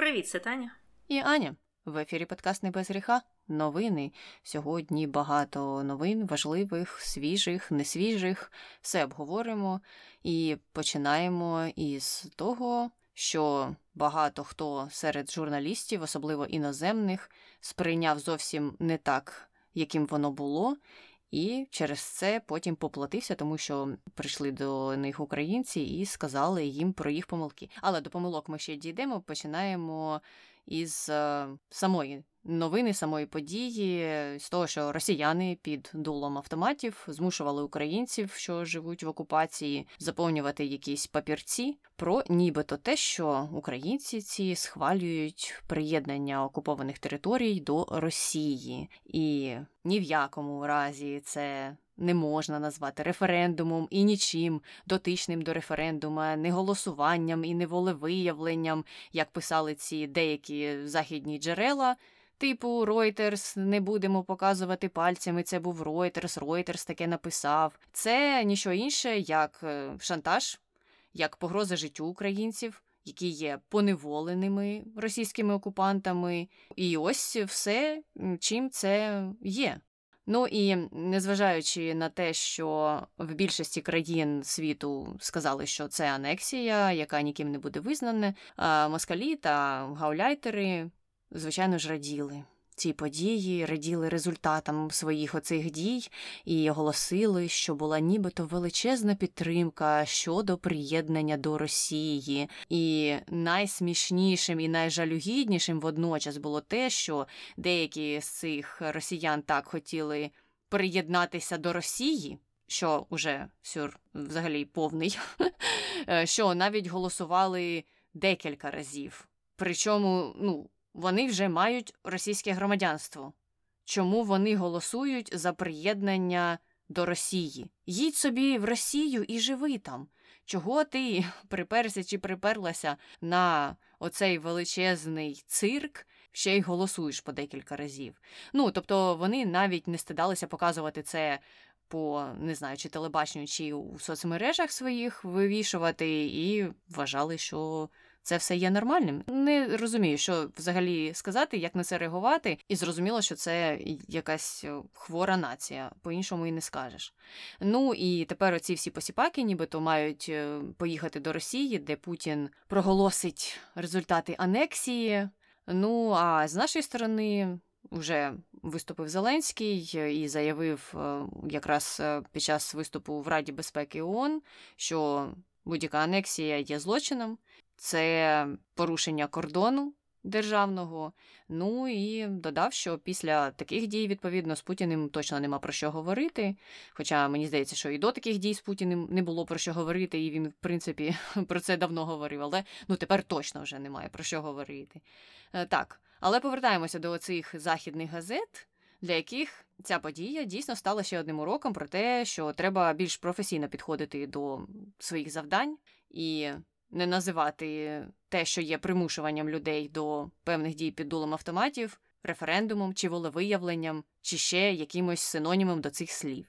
Привіт, це Таня. І Аня. В ефірі подкаст «Не без гріха. Новини. Сьогодні багато новин, важливих, свіжих, несвіжих. Все обговоримо і починаємо із того, що багато хто серед журналістів, особливо іноземних, сприйняв зовсім не так, яким воно було. І через це потім поплатився, тому що прийшли до них українці і сказали їм про їх помилки. Але до помилок ми ще дійдемо. Починаємо із е, самої новини, самої події, з того, що росіяни під дулом автоматів змушували українців, що живуть в окупації, заповнювати якісь папірці про нібито те, що українці ці схвалюють приєднання окупованих територій до Росії, і ні в якому разі це не можна назвати референдумом і нічим дотичним до референдума, не голосуванням і не волевиявленням, як писали ці деякі західні джерела. Типу Reuters, не будемо показувати пальцями. Це був Reuters, Reuters таке написав. Це нічого інше, як е, шантаж, як погроза життю українців, які є поневоленими російськими окупантами. І ось все, чим це є. Ну і незважаючи на те, що в більшості країн світу сказали, що це анексія, яка ніким не буде визнана, москалі та гауляйтери, звичайно ж, раділи ці події, раділи результатам своїх оцих дій і оголосили, що була нібито величезна підтримка щодо приєднання до Росії. І найсмішнішим і найжалюгіднішим водночас було те, що деякі з цих росіян так хотіли приєднатися до Росії. Що уже сюр взагалі повний, що навіть голосували декілька разів. Причому, ну, вони вже мають російське громадянство. Чому вони голосують за приєднання до Росії? Їдь собі в Росію і живи там. Чого ти приперся чи приперлася на оцей величезний цирк, ще й голосуєш по декілька разів? Ну, тобто вони навіть не стидалися показувати це по не знаю, чи телебаченню, чи у соцмережах своїх вивішувати, і вважали, що це все є нормальним. Не розумію, що взагалі сказати, як на це реагувати, і зрозуміло, що це якась е, хвора нація, по-іншому і не скажеш. Ну і тепер оці всі посіпаки, нібито мають е, поїхати до Росії, де Путін проголосить результати анексії. Ну а з нашої сторони. Вже виступив Зеленський е, і заявив якраз під час виступу в Раді безпеки ООН, що будь-яка анексія є злочином, це порушення кордону державного. Ну і додав, що після таких дій, відповідно, з Путіним точно нема про що говорити. Хоча мені здається, що і до таких дій з Путіним не було про що говорити, і він, в принципі, про це давно говорив, але ну тепер точно вже немає про що говорити. Е, так, але повертаємося до цих західних газет. Для яких ця подія дійсно стала ще одним уроком про те, що треба більш професійно підходити до своїх завдань і не називати те, що є примушуванням людей до певних дій під дулом автоматів, референдумом чи волевиявленням, чи ще якимось синонімом до цих слів.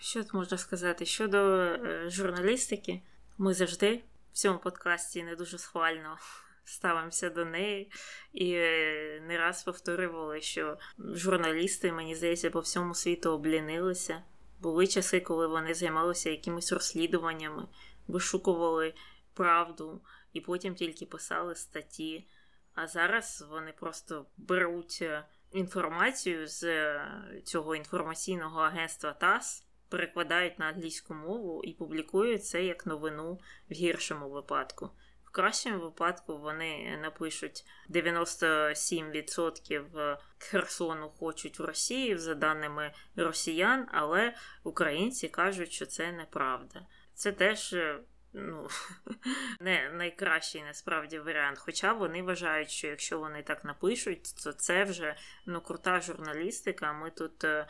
Що тут можна сказати? Щодо е, журналістики, ми завжди в цьому подкасті не дуже схвально ставимося до неї і е, не раз повторювали, що журналісти, мені здається, по всьому світу облінилися. Були часи, коли вони займалися якимись розслідуваннями, вишукували правду, і потім тільки писали статті. А зараз вони просто беруть е, інформацію з е, цього інформаційного агентства ТАСС, перекладають на англійську мову і публікують це як новину в гіршому випадку. В кращому випадку вони напишуть 97% Херсону хочуть в Росії, за даними росіян, але українці кажуть, що це неправда. Це теж е, ну, не найкращий насправді варіант. Хоча вони вважають, що якщо вони так напишуть, то це вже ну, крута журналістика. Ми тут е,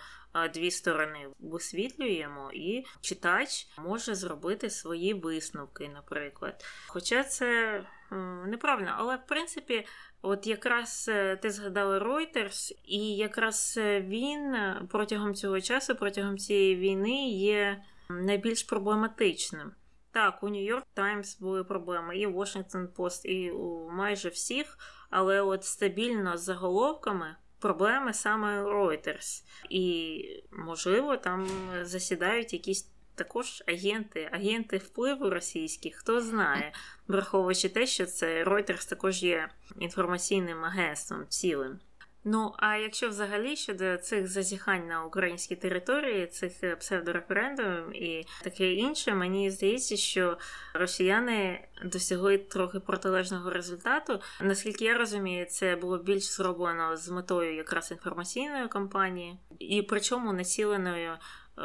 дві сторони висвітлюємо, і читач може зробити свої висновки, наприклад. Хоча це неправильно, але в принципі. От якраз е, ти згадала Reuters, і якраз е, він протягом цього часу, протягом цієї війни, є найбільш проблематичним Так, у Нью-Йорк Таймс були проблеми, і Washington Post, і у майже всіх, але от стабільно з заголовками проблеми саме Reuters. І, можливо, там засідають якісь також агенти, агенти впливу російські, хто знає, враховуючи те, що це Reuters також є інформаційним агентством цілим. Ну, а якщо взагалі щодо цих зазіхань на українській території, цих е, псевдореферендумів і таке інше, мені здається, що росіяни досягли трохи протилежного результату. Наскільки я розумію, це було більш зроблено з метою якраз інформаційної кампанії, і причому націленою Е,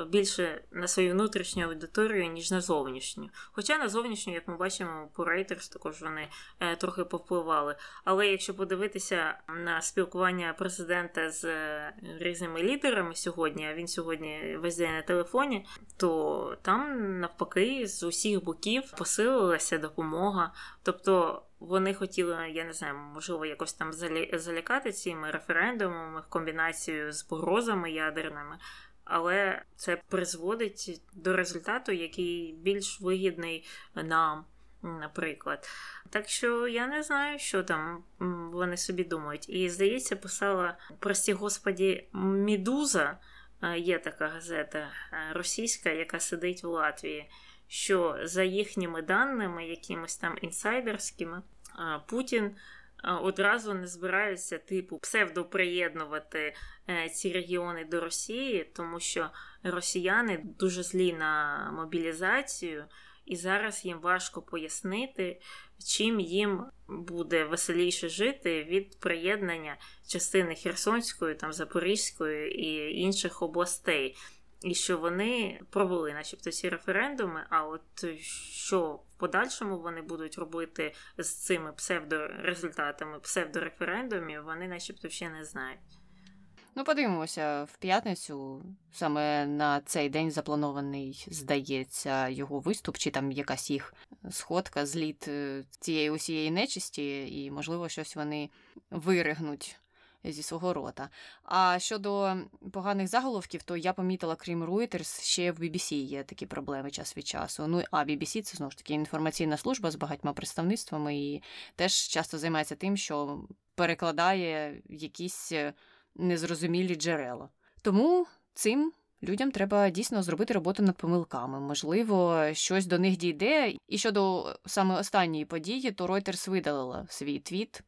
більше на свою внутрішню аудиторію, ніж на зовнішню. Хоча на зовнішню, як ми бачимо, по Reuters також вони е, трохи повпливали. Але якщо подивитися на спілкування президента з е, різними лідерами сьогодні, а він сьогодні весь день на телефоні, то там навпаки з усіх боків посилилася допомога. Тобто. Вони хотіли, я не знаю, можливо, якось там залякати цими референдумами в комбінацію з погрозами ядерними, але це призводить до результату, який більш вигідний нам. Наприклад, так що я не знаю, що там вони собі думають. І здається, писала прості господі Мідуза, є така газета російська, яка сидить в Латвії. Що за їхніми даними, якимось там інсайдерськими, Путін одразу не збираються типу псевдоприєднувати е, ці регіони до Росії, тому що росіяни дуже злі на мобілізацію, і зараз їм важко пояснити, чим їм буде веселіше жити від приєднання частини Херсонської, там Запорізької і інших областей. І що вони провели, начебто, ці референдуми. А от що в подальшому вони будуть робити з цими псевдорезультатами, псевдореферендумів, вони, начебто, ще не знають. Ну, подивимося, в п'ятницю саме на цей день запланований, здається, його виступ, чи там якась їх сходка, зліт е, цієї усієї нечисті, і, можливо, щось вони виригнуть зі свого рота. А щодо поганих заголовків, то я помітила, крім Reuters, ще в BBC є такі проблеми час від часу. Ну а BBC це знову ж таки інформаційна служба з багатьма представництвами і теж часто займається тим, що перекладає якісь е, незрозумілі джерела. Тому цим. Людям треба дійсно зробити роботу над помилками. Можливо, щось до них дійде. І щодо саме останньої події, то Reuters видалила свій твіт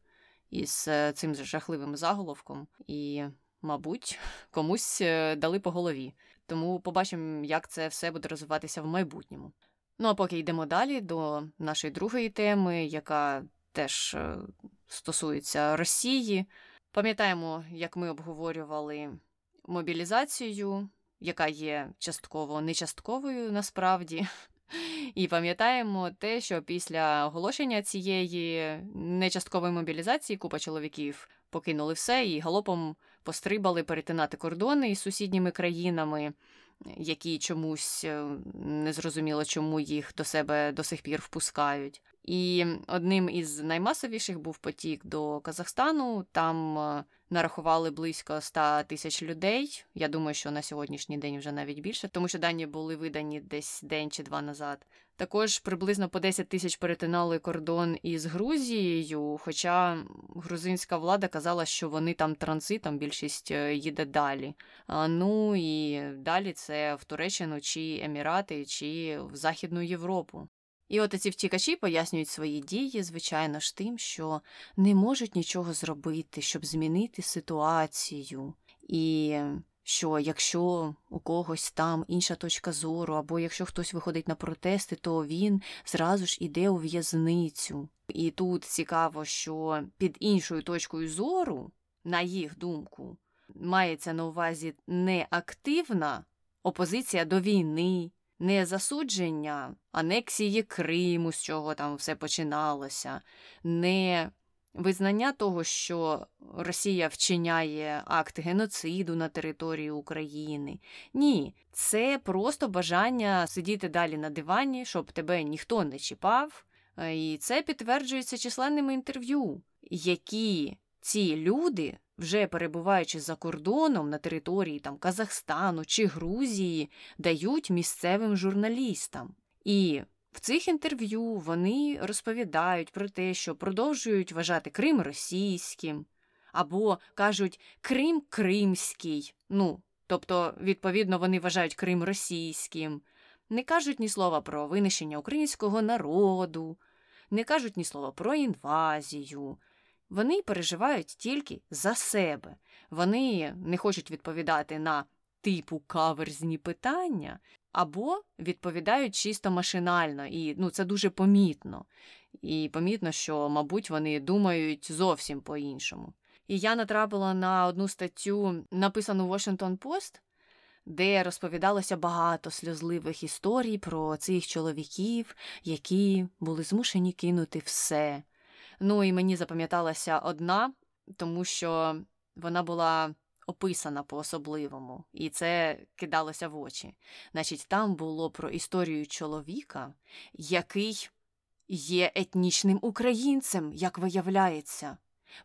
із е, цим жахливим заголовком, і, мабуть, комусь е, дали по голові. Тому побачимо, як це все буде розвиватися в майбутньому. Ну а поки йдемо далі до нашої другої теми, яка теж е, стосується Росії. Пам'ятаємо, як ми обговорювали мобілізацію, яка є частково нечастковою насправді. І пам'ятаємо те, що після оголошення цієї нечасткової мобілізації купа чоловіків покинули все і галопом пострибали перетинати кордони із сусідніми країнами, які чомусь незрозуміло не зрозуміло, чому їх до себе до сих пір впускають. І одним із наймасовіших був потік до Казахстану. Там е, нарахували близько 100 тисяч людей. Я думаю, що на сьогоднішній день вже навіть більше, тому що дані були видані десь день чи два назад. Також приблизно по 10 тисяч перетинали кордон із Грузією. Хоча грузинська влада казала, що вони там транзитом більшість е, їде далі. Ну і далі це в Туреччину чи Емірати, чи в Західну Європу. І от ці втікачі пояснюють свої дії, звичайно ж, тим, що не можуть нічого зробити, щоб змінити ситуацію. І що якщо у когось там інша точка зору, або якщо хтось виходить на протести, то він зразу ж іде у в'язницю. І тут цікаво, що під іншою точкою зору, на їх думку, мається на увазі не активна опозиція до війни не засудження анексії Криму, з чого там все починалося, не визнання того, що Росія вчиняє акт геноциду на території України. Ні, це просто бажання сидіти далі на дивані, щоб тебе ніхто не чіпав. Е, і це підтверджується численними інтерв'ю, які ці люди вже перебуваючи за кордоном на території там, Казахстану чи Грузії, дають місцевим журналістам. І В цих інтерв'ю вони розповідають про те, що продовжують вважати Крим російським, або кажуть Крим Кримський. Ну, тобто, відповідно, вони вважають Крим російським, не кажуть ні слова про винищення українського народу, не кажуть ні слова про інвазію. Вони переживають тільки за себе. Вони не хочуть відповідати на типу каверзні питання, або відповідають чисто машинально, і ну, це дуже помітно. І помітно, що, мабуть, вони думають зовсім по-іншому. І я натрапила на одну статтю, написану в Washington Post, де розповідалося багато сльозливих історій про цих чоловіків, які були змушені кинути все. Ну і мені запам'яталася одна, тому що вона була описана по-особливому, і це кидалося в очі. Значить, там було про історію чоловіка, який є етнічним українцем, як виявляється.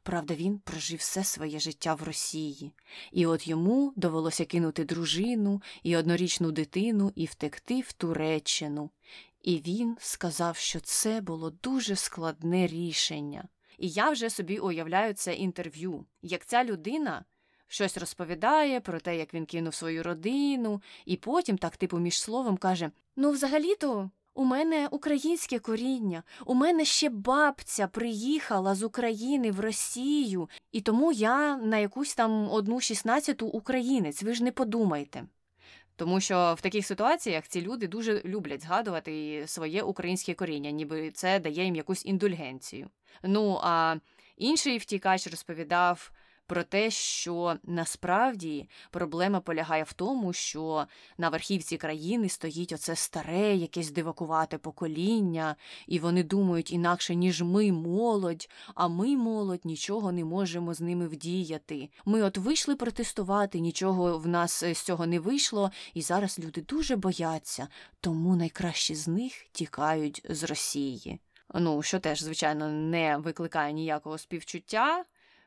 Правда, він прожив все своє життя в Росії, і от йому довелося кинути дружину і однорічну дитину і втекти в Туреччину. І він сказав, що це було дуже складне рішення. І я вже собі уявляю це інтерв'ю, як ця людина щось розповідає про те, як він кинув свою родину, і потім, так типу, між словом каже: Ну, взагалі-то. У мене українське коріння, у мене ще бабця приїхала з України в Росію, і тому я на якусь там одну шістнадцяту українець, ви ж не подумайте. Тому що в таких ситуаціях ці люди дуже люблять згадувати своє українське коріння, ніби це дає їм якусь індульгенцію. Ну а інший втікач розповідав про те, що насправді проблема полягає в тому, що на верхівці країни стоїть оце старе, якесь дивакувате покоління, і вони думають інакше, ніж ми, молодь, а ми, молодь, нічого не можемо з ними вдіяти. Ми от вийшли протестувати, нічого в нас з цього не вийшло, і зараз люди дуже бояться, тому найкращі з них тікають з Росії. Ну, що теж, звичайно, не викликає ніякого співчуття.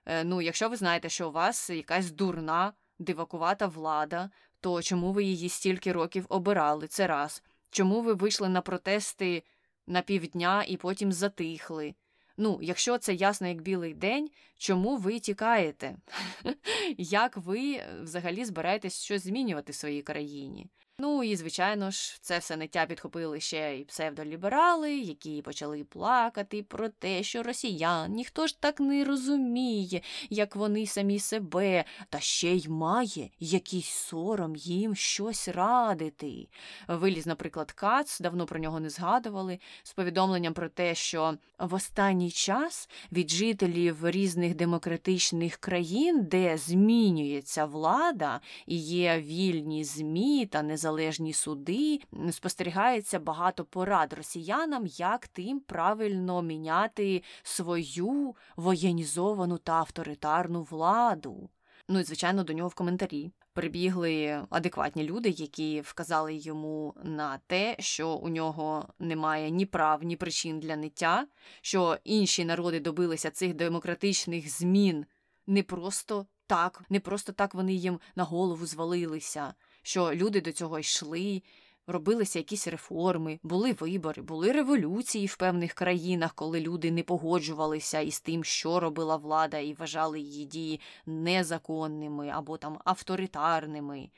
Е, ну, якщо ви знаєте, що у вас якась дурна, дивакувата влада, то чому ви її стільки років обирали? Це раз. Чому ви вийшли на протести на півдня і потім затихли? Ну, якщо це ясно, як білий день, чому ви тікаєте? Як ви е, взагалі збираєтесь щось змінювати в своїй країні? Ну і, звичайно ж, це все ниття підхопили ще й псевдоліберали, які почали плакати про те, що росіян ніхто ж так не розуміє, як вони самі себе, та ще й має якийсь сором їм щось радити. Виліз, наприклад, Кац, давно про нього не згадували, з повідомленням про те, що в останній час від жителів різних демократичних країн, де змінюється влада і є вільні ЗМІ та незалежні незалежні суди, спостерігається багато порад росіянам, як тим правильно міняти свою воєнізовану та авторитарну владу. Ну і звичайно до нього в коментарі прибігли адекватні люди, які вказали йому на те, що у нього немає ні прав, ні причин для ниття, що інші народи добилися цих демократичних змін. Не просто так, не просто так вони їм на голову звалилися що люди до цього йшли, робилися якісь реформи, були вибори, були революції в певних країнах, коли люди не погоджувалися із тим, що робила влада, і вважали її дії незаконними або там авторитарними.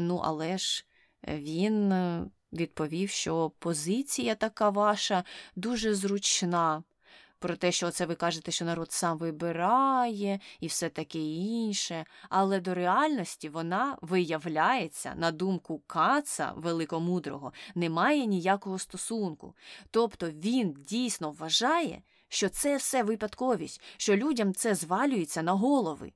Ну, але ж він е, відповів, що позиція така ваша дуже зручна про те, що це ви кажете, що народ сам вибирає і все таке інше, але до реальності вона виявляється, на думку Каца великомудрого, не має ніякого стосунку. Тобто він дійсно вважає, що це все випадковість, що людям це звалюється на голови.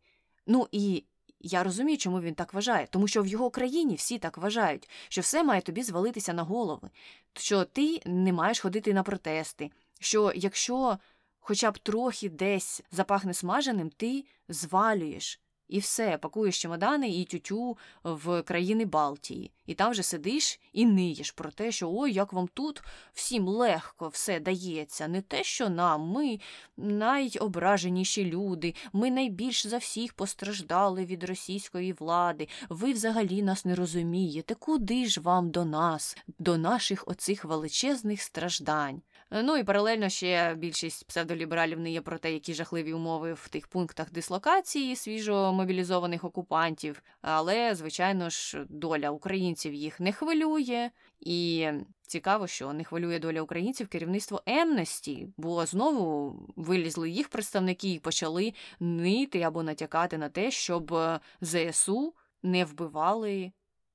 Ну і я розумію, чому він так вважає, тому що в його країні всі так вважають, що все має тобі звалитися на голови, що ти не маєш ходити на протести, що якщо хоча б трохи десь запахне смаженим, ти звалюєш І все, пакуєш чемодани і тютю в країни Балтії. І там вже сидиш і ниєш про те, що ой, як вам тут всім легко все дається. Не те, що нам, ми найображеніші люди, ми найбільш за всіх постраждали від російської влади. Ви взагалі нас не розумієте. Куди ж вам до нас, до наших оцих величезних страждань? Ну і паралельно ще більшість псевдолібералів не є про те, які жахливі умови в тих пунктах дислокації свіжо мобілізованих окупантів. Але, звичайно ж, доля українців їх не хвилює. І цікаво, що не хвилює доля українців керівництво Емнесті, бо знову вилізли їх представники і почали нити або натякати на те, щоб ЗСУ не вбивали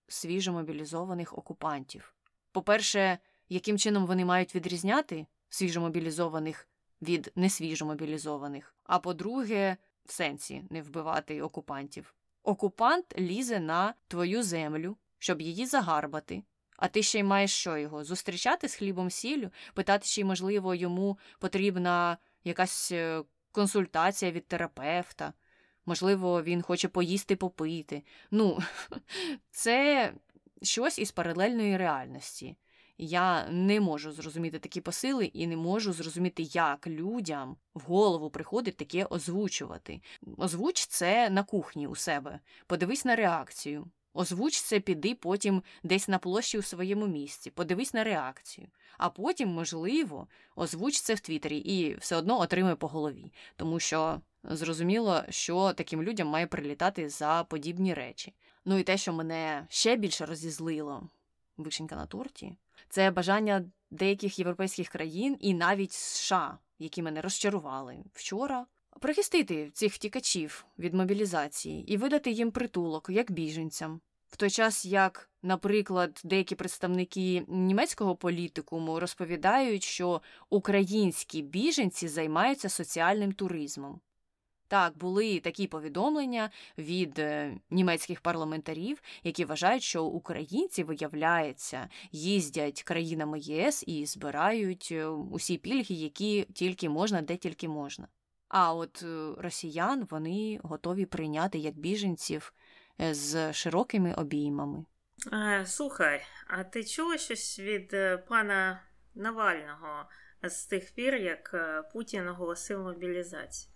свіжо мобілізованих окупантів. По-перше, яким чином вони мають відрізняти свіжомобілізованих від несвіжомобілізованих. А по-друге, в сенсі не вбивати окупантів. Окупант лізе на твою землю, щоб її загарбати. А ти ще й маєш що його? Зустрічати з хлібом сіллю, питати, чи, можливо, йому потрібна якась е, консультація від терапевта. Можливо, він хоче поїсти попити. Ну, це щось із паралельної реальності. Я не можу зрозуміти такі посили і не можу зрозуміти, як людям в голову приходить таке озвучувати. Озвуч це на кухні у себе, подивись на реакцію. Озвуч це піди потім десь на площі у своєму місці, подивись на реакцію. А потім, можливо, озвуч це в Твіттері і все одно отримай по голові, тому що зрозуміло, що таким людям має прилітати за подібні речі. Ну і те, що мене ще більше розізлило, вишенька на торті, це бажання деяких європейських країн і навіть США, які мене розчарували вчора. Прихистити цих втікачів від мобілізації і видати їм притулок як біженцям, в той час як, наприклад, деякі представники німецького політикуму розповідають, що українські біженці займаються соціальним туризмом. Так, були такі повідомлення від е, німецьких парламентарів, які вважають, що українці, виявляється, їздять країнами ЄС і збирають е, усі пільги, які тільки можна, де тільки можна. А от е, росіян вони готові прийняти як біженців з широкими обіймами. Слухай, а ти чула щось від пана Навального з тих пір, як Путін оголосив мобілізацію?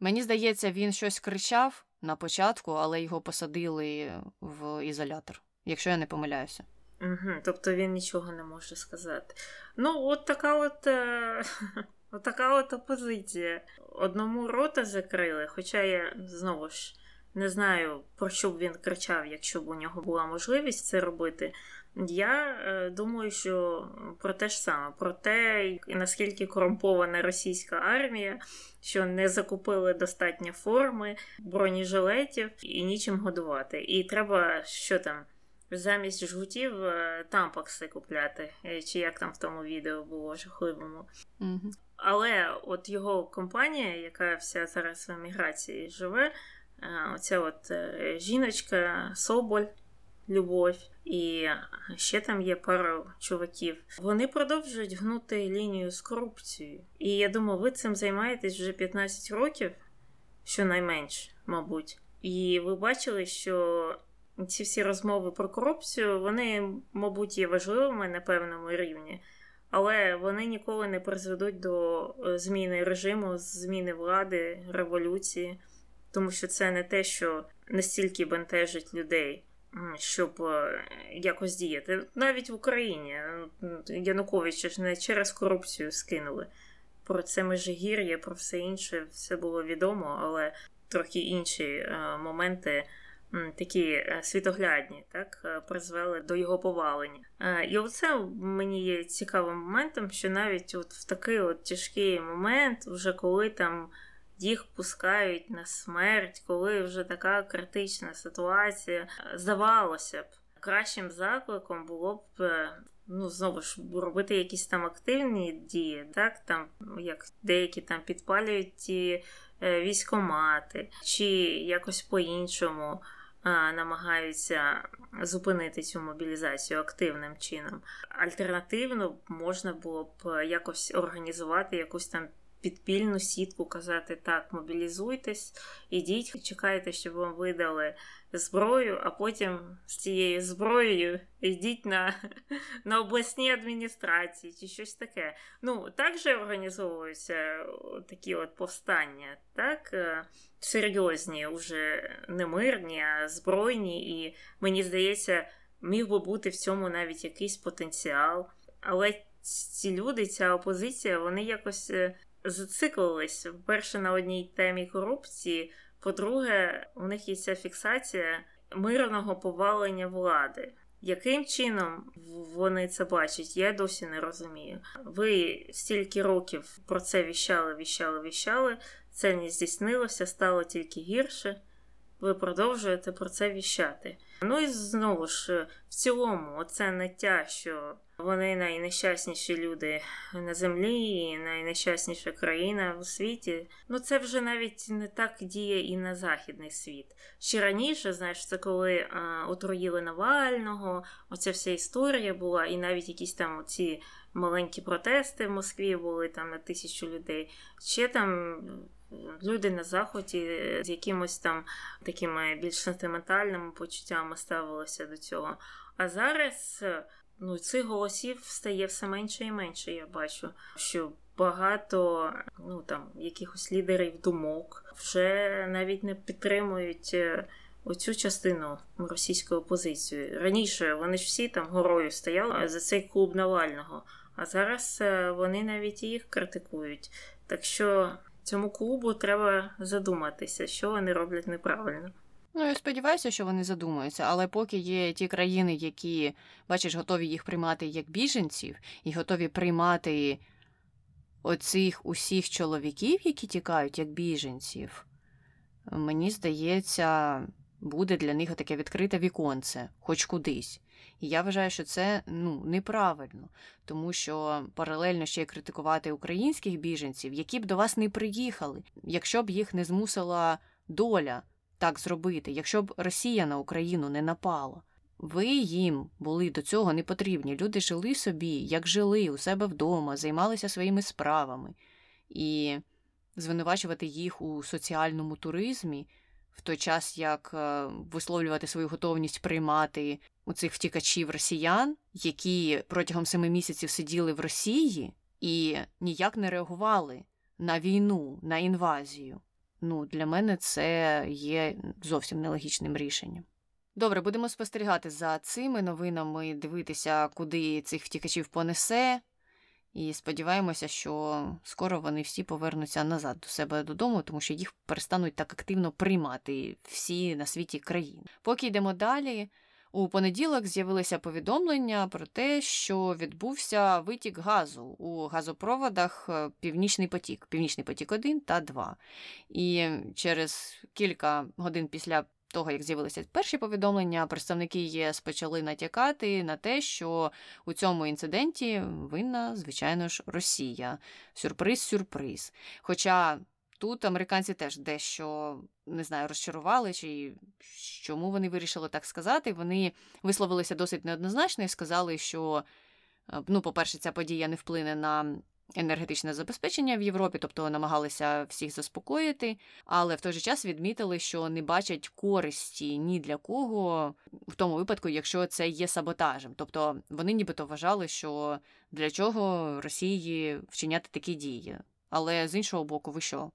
Мені здається, він щось кричав на початку, але його посадили в ізолятор, якщо я не помиляюся. Угу, Тобто він нічого не може сказати. Ну, от така от. Е... Така от опозиція. Одному рота закрили, хоча я знову ж не знаю, про що б він кричав, якщо б у нього була можливість це робити. Я е, думаю, що про те ж саме, про те, наскільки корумпована російська армія, що не закупили достатньо форми, бронежилетів і нічим годувати. І треба що там замість жгутів е, тампакси купляти, е, чи як там в тому відео було жахливому. Угу. Але от його компанія, яка вся зараз в еміграції живе, оця от жіночка Соболь. Любов, і ще там є пара чуваків. Вони продовжують гнути лінію з корупцією. І я думаю, ви цим займаєтесь вже 15 років, щонайменш, мабуть. І ви бачили, що ці всі розмови про корупцію, вони, мабуть, є важливими на певному рівні, але вони ніколи не призведуть до е, зміни режиму, зміни влади, революції, тому що це не те, що настільки бентежить людей щоб е, якось діяти. Навіть в Україні Януковича ж не через корупцію скинули. Про це межигір'я, про все інше, все було відомо, але трохи інші е, моменти. Такі е, світоглядні, так призвели до його повалення. І оце мені є цікавим моментом, що навіть от в такий от тяжкий момент, вже коли там їх пускають на смерть, коли вже така критична ситуація. Здавалося б, кращим закликом було б. Е, ну, знову ж робити якісь там активні дії, так там як деякі там підпалюють ті е, військомати, чи якось по-іншому а, намагаються зупинити цю мобілізацію активним чином. Альтернативно можна було б якось організувати якусь там підпільну сітку казати так, мобілізуйтесь, ідіть, чекайте, щоб вам видали зброю, а потім з цією зброєю йдіть на на обласні адміністрації чи щось таке. Ну, так же організовуються такі от повстання, так? Е, серйозні, уже не мирні, а збройні, і мені здається, міг би бути в цьому навіть якийсь потенціал. Але ці люди, ця опозиція, вони якось е, зациклились вперше на одній темі корупції. По-друге, у них є ця фіксація мирного повалення влади. Яким чином вони це бачать, я досі не розумію. Ви стільки років про це віщали, віщали, віщали. Це не здійснилося, стало тільки гірше. Ви продовжуєте про це віщати. Ну і знову ж, в цілому, оце наття, що вони найнещасніші люди на землі, і найнещасніша країна у світі. Ну це вже навіть не так діє і на західний світ. Ще раніше, знаєш, це коли а, отруїли Навального, оця вся історія була, і навіть якісь там ці маленькі протести в Москві були там на тисячу людей. Ще там. Люди на заході з якимось там такими більш сентиментальними почуттями ставилися до цього. А зараз ну, цих голосів стає все менше і менше. Я бачу, що багато ну там якихось лідерів думок вже навіть не підтримують. Е, оцю частину російської опозиції. Раніше вони ж всі там горою стояли за цей клуб Навального, а зараз е, вони навіть їх критикують. Так що цьому клубу треба задуматися, що вони роблять неправильно. Ну, я сподіваюся, що вони задумаються, але поки є ті країни, які, бачиш, готові їх приймати як біженців, і готові приймати оцих усіх чоловіків, які тікають як біженців, мені здається, буде для них таке відкрите віконце, хоч кудись. І я вважаю, що це ну, неправильно, тому що паралельно ще й критикувати українських біженців, які б до вас не приїхали, якщо б їх не змусила доля так зробити, якщо б Росія на Україну не напала. Ви їм були до цього не потрібні. Люди жили собі, як жили у себе вдома, займалися своїми справами. І звинувачувати їх у соціальному туризмі в той час, як е, висловлювати свою готовність приймати у цих втікачів росіян, які протягом семи місяців сиділи в Росії і ніяк не реагували на війну, на інвазію. Ну, для мене це є зовсім нелогічним рішенням. Добре, будемо спостерігати за цими новинами, дивитися, куди цих втікачів понесе, і сподіваємося, що скоро вони всі повернуться назад до себе додому, тому що їх перестануть так активно приймати всі на світі країни. Поки йдемо далі. У понеділок з'явилися повідомлення про те, що відбувся витік газу у газопроводах е, Північний потік, Північний потік 1 та 2. І через кілька годин після того, як з'явилися перші повідомлення, представники ЄС почали натякати на те, що у цьому інциденті винна, звичайно ж, Росія. Сюрприз-сюрприз. Хоча тут американці теж дещо не знаю, розчарували, чи чому вони вирішили так сказати. Вони висловилися досить неоднозначно і сказали, що, е, ну, по-перше, ця подія не вплине на. Енергетичне забезпечення в Європі, тобто намагалися всіх заспокоїти, але в той же час відмітили, що не бачать користі ні для кого в тому випадку, якщо це є саботажем. Тобто вони нібито вважали, що для чого Росії вчиняти такі дії. Але з іншого боку, ви що?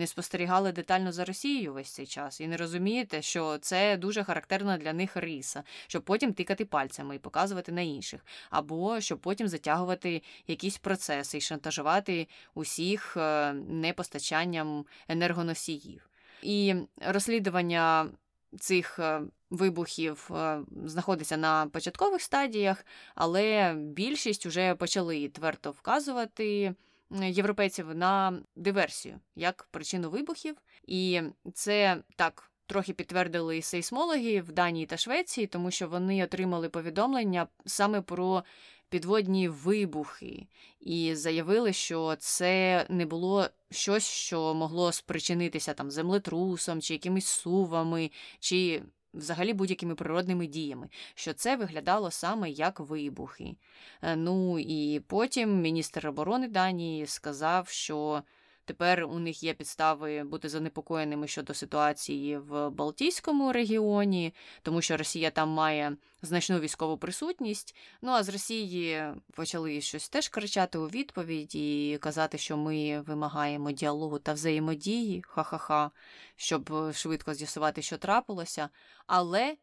Не спостерігали детально за Росією весь цей час і не розумієте, що це дуже характерна для них риса, щоб потім тикати пальцями і показувати на інших, або щоб потім затягувати якісь процеси і шантажувати усіх е, непостачанням енергоносіїв. І розслідування цих е, вибухів е, знаходиться на початкових стадіях, але більшість вже почали твердо вказувати європейців на диверсію як причину вибухів, і це так. Трохи підтвердили і сейсмологи в Данії та Швеції, тому що вони отримали повідомлення саме про підводні вибухи, і заявили, що це не було щось, що могло спричинитися там землетрусом, чи якимись сувами, чи взагалі будь-якими природними діями, що це виглядало саме як вибухи. Е, ну і потім міністр оборони Данії сказав, що Тепер у них є підстави бути занепокоєними щодо ситуації в Балтійському регіоні, тому що Росія там має значну військову присутність. Ну а з Росії почали щось теж кричати у відповідь і казати, що ми вимагаємо діалогу та взаємодії, ха-ха-ха, щоб швидко з'ясувати, що трапилося. Але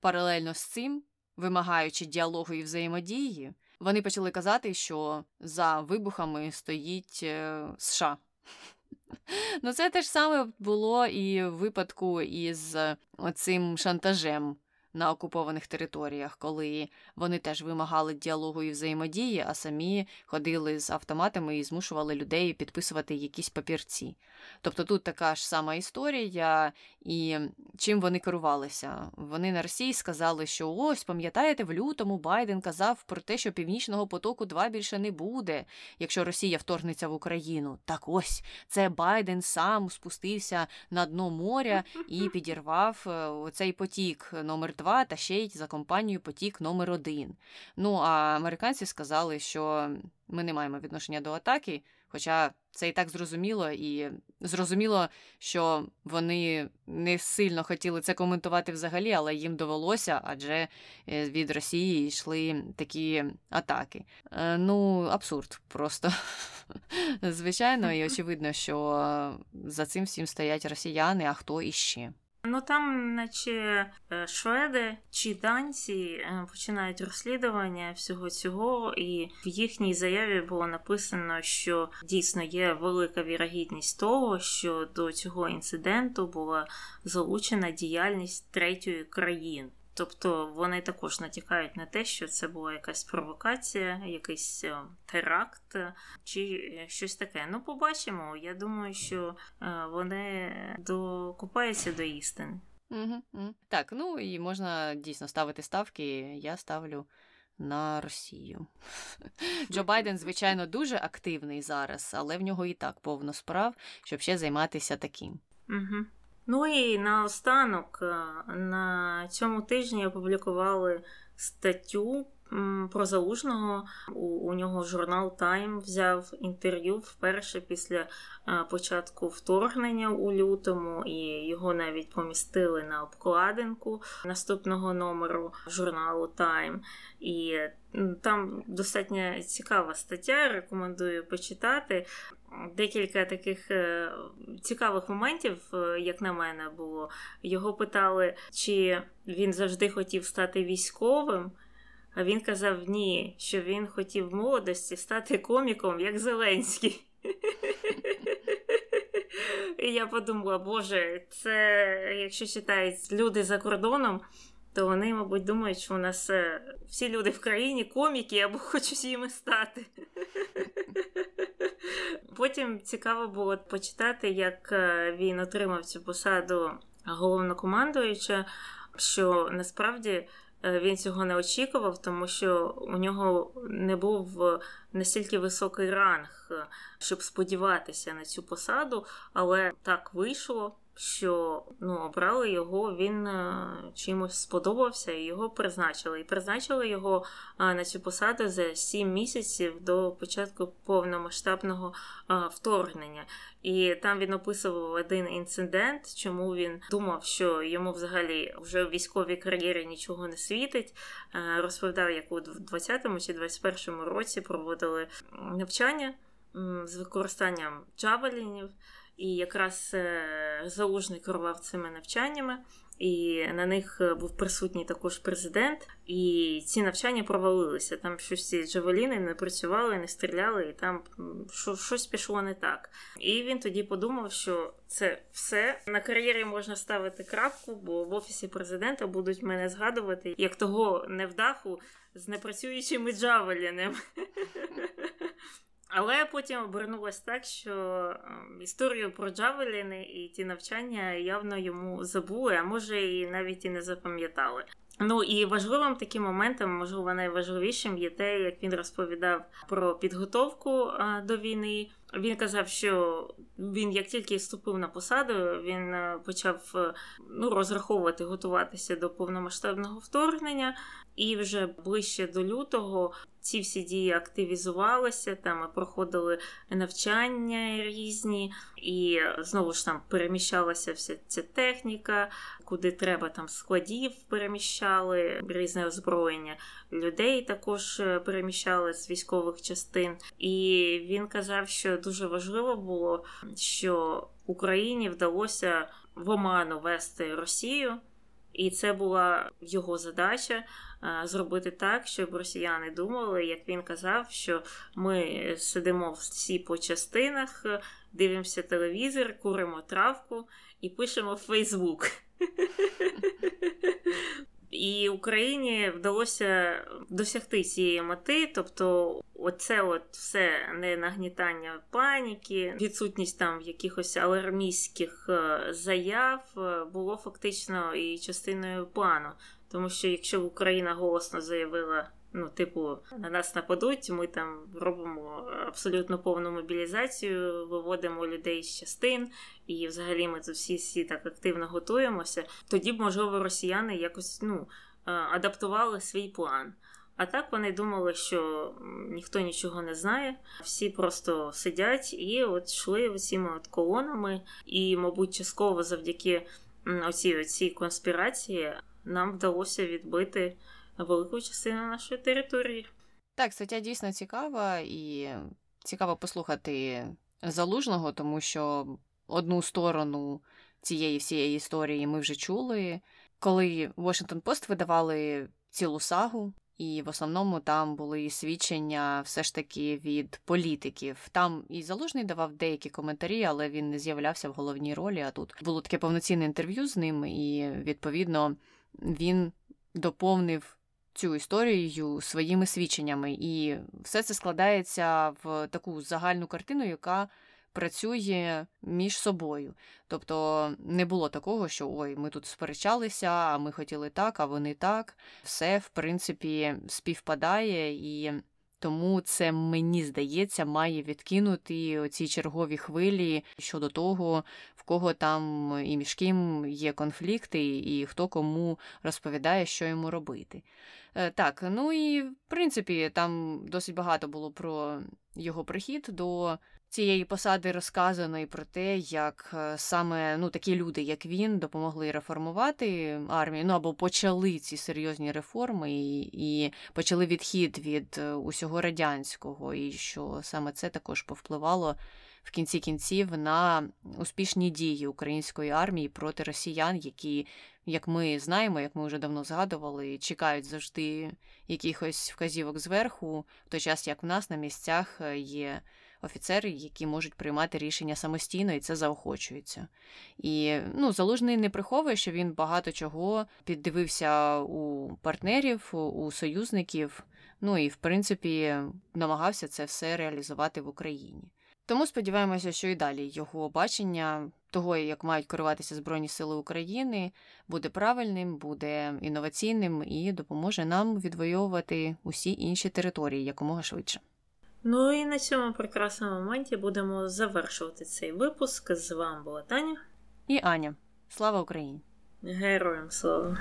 паралельно з цим, вимагаючи діалогу і взаємодії, вони почали казати, що за вибухами стоїть е, США. Ну, це те ж саме було і в випадку із оцим шантажем на окупованих територіях, коли вони теж вимагали діалогу і взаємодії, а самі ходили з автоматами і змушували людей підписувати якісь папірці. Тобто тут така ж сама історія, і чим вони керувалися? Вони на Росії сказали, що ось, пам'ятаєте, в лютому Байден казав про те, що Північного потоку 2 більше не буде, якщо Росія вторгнеться в Україну. Так ось це Байден сам спустився на дно моря і підірвав е, оцей потік номер 2 та ще й за компанію потік номер 1 Ну а американці сказали, що ми не маємо відношення до атаки. Хоча це і так зрозуміло, і зрозуміло, що вони не сильно хотіли це коментувати взагалі, але їм довелося, адже е, від Росії йшли такі атаки. Е, ну, абсурд просто. Звичайно, і очевидно, що за цим всім стоять росіяни, а хто іще. Ну там, наче е, шведи чи данці е, починають розслідування всього цього, і в їхній заяві було написано, що дійсно є велика вірогідність того, що до цього інциденту була залучена діяльність третьої країни. Тобто вони також натякають на те, що це була якась провокація, якийсь е, теракт чи е, щось таке. Ну, побачимо. Я думаю, що е, вони докупаються до істини. Угу, угу. Так, ну і можна дійсно ставити ставки. Я ставлю. На Росію. Джо Байден, звичайно, дуже активний зараз, але в нього і так повно справ, щоб ще займатися таким. Угу. Ну і наостанок е, на цьому тижні опублікували статтю про залужного. У, у нього журнал Time взяв інтерв'ю вперше після а, початку вторгнення у лютому, і його навіть помістили на обкладинку наступного номеру журналу Time. І там достатньо цікава стаття. Рекомендую почитати. Декілька таких е, цікавих моментів, е, як на мене, було. Його питали, чи він завжди хотів стати військовим. А він казав ні, що він хотів в молодості стати коміком, як Зеленський. І я подумала, боже, це якщо читають люди за кордоном, то вони, мабуть, думають, що у нас е, всі люди в країні коміки або хочуть їми стати. Потім цікаво було почитати, як е, він отримав цю посаду головнокомандуюча, що насправді. Е, він цього не очікував, тому що у нього не був настільки високий ранг, щоб сподіватися на цю посаду, але так вийшло що ну, обрали його, він е, чимось сподобався і його призначили. І призначили його е, на цю посаду за 7 місяців до початку повномасштабного е, вторгнення. І там він описував один інцидент, чому він думав, що йому взагалі вже в військовій кар'єрі нічого не світить. Розповідав, як у 20-му чи 21-му році проводили навчання з використанням джавелінів. І якраз е, залужний керував цими навчаннями, і на них е, був присутній також президент. І ці навчання провалилися. Там щось ці джавеліни не працювали, не стріляли, і там щось пішло не так. І він тоді подумав, що це все на кар'єрі можна ставити крапку, бо в офісі президента будуть мене згадувати як того невдаху з непрацюючими джавелінами. Але потім обернулось так, що ем, історію про Джавеліни і ті навчання явно йому забули, а може і навіть і не запам'ятали. Ну і важливим таким моментом, можливо, найважливішим є те, як він розповідав про підготовку до війни. Він казав, що він, як тільки вступив на посаду, він е, почав е, ну, розраховувати, готуватися до повномасштабного вторгнення, і вже ближче до лютого ці всі дії активізувалися, там проходили навчання різні, і знову ж там переміщалася вся ця техніка, куди треба там складів переміщали, різне озброєння. Людей також е, переміщали з військових частин. І він казав, що дуже важливо було, що Україні вдалося в оману вести Росію. І це була його задача зробити так, щоб росіяни думали, як він казав, що ми сидимо всі по частинах, дивимося телевізор, куримо травку і пишемо в Фейсбук. І Україні вдалося досягти цієї мети, тобто, оце от все не нагнітання паніки, відсутність там якихось алармістських е, заяв е, було фактично і частиною плану. Тому що якщо Україна голосно заявила, ну, типу, на нас нападуть, ми там робимо абсолютно повну мобілізацію, виводимо людей з частин, і взагалі ми тут всі всі так активно готуємося, тоді б, можливо, росіяни якось ну, е, адаптували свій план. А так вони думали, що ніхто нічого не знає, всі просто сидять і от йшли цими от колонами, і, мабуть, частково завдяки оцій, оцій конспірації нам вдалося відбити велику частину нашої території. Так, стаття дійсно цікава, і цікаво послухати залужного, тому що одну сторону цієї всієї історії ми вже чули. Коли Washington Post видавали цілу сагу, і в основному там були свідчення все ж таки від політиків. Там і залужний давав деякі коментарі, але він не з'являвся в головній ролі. А тут було таке повноцінне інтерв'ю з ним, і відповідно він доповнив цю історію своїми свідченнями. І все це складається в таку загальну картину, яка працює між собою. Тобто не було такого, що ой, ми тут сперечалися, а ми хотіли так, а вони так. Все, в принципі, співпадає і. Тому це мені здається має відкинути оці чергові хвилі щодо того, в кого там і між ким є конфлікти, і хто кому розповідає, що йому робити. Е, так, ну і в принципі там досить багато було про його прихід до цієї посади розказано і про те, як е, саме ну, такі люди, як він, допомогли реформувати армію, ну або почали ці серйозні реформи і, і почали відхід від е, усього радянського, і що саме це також повпливало. В кінці кінців на успішні дії української армії проти росіян, які, як ми знаємо, як ми вже давно згадували, чекають завжди якихось вказівок зверху, в той час як в нас на місцях е, є офіцери, які можуть приймати рішення самостійно, і це заохочується. І ну, залужний не приховує, що він багато чого піддивився у партнерів, у союзників. Ну і в принципі намагався це все реалізувати в Україні. Тому сподіваємося, що і далі його бачення того, як мають керуватися Збройні Сили України, буде правильним, буде інноваційним і допоможе нам відвоювати усі інші території якомога швидше. Ну і на цьому прекрасному моменті будемо завершувати цей випуск. З вами була Таня і Аня. Слава Україні! Героям слава!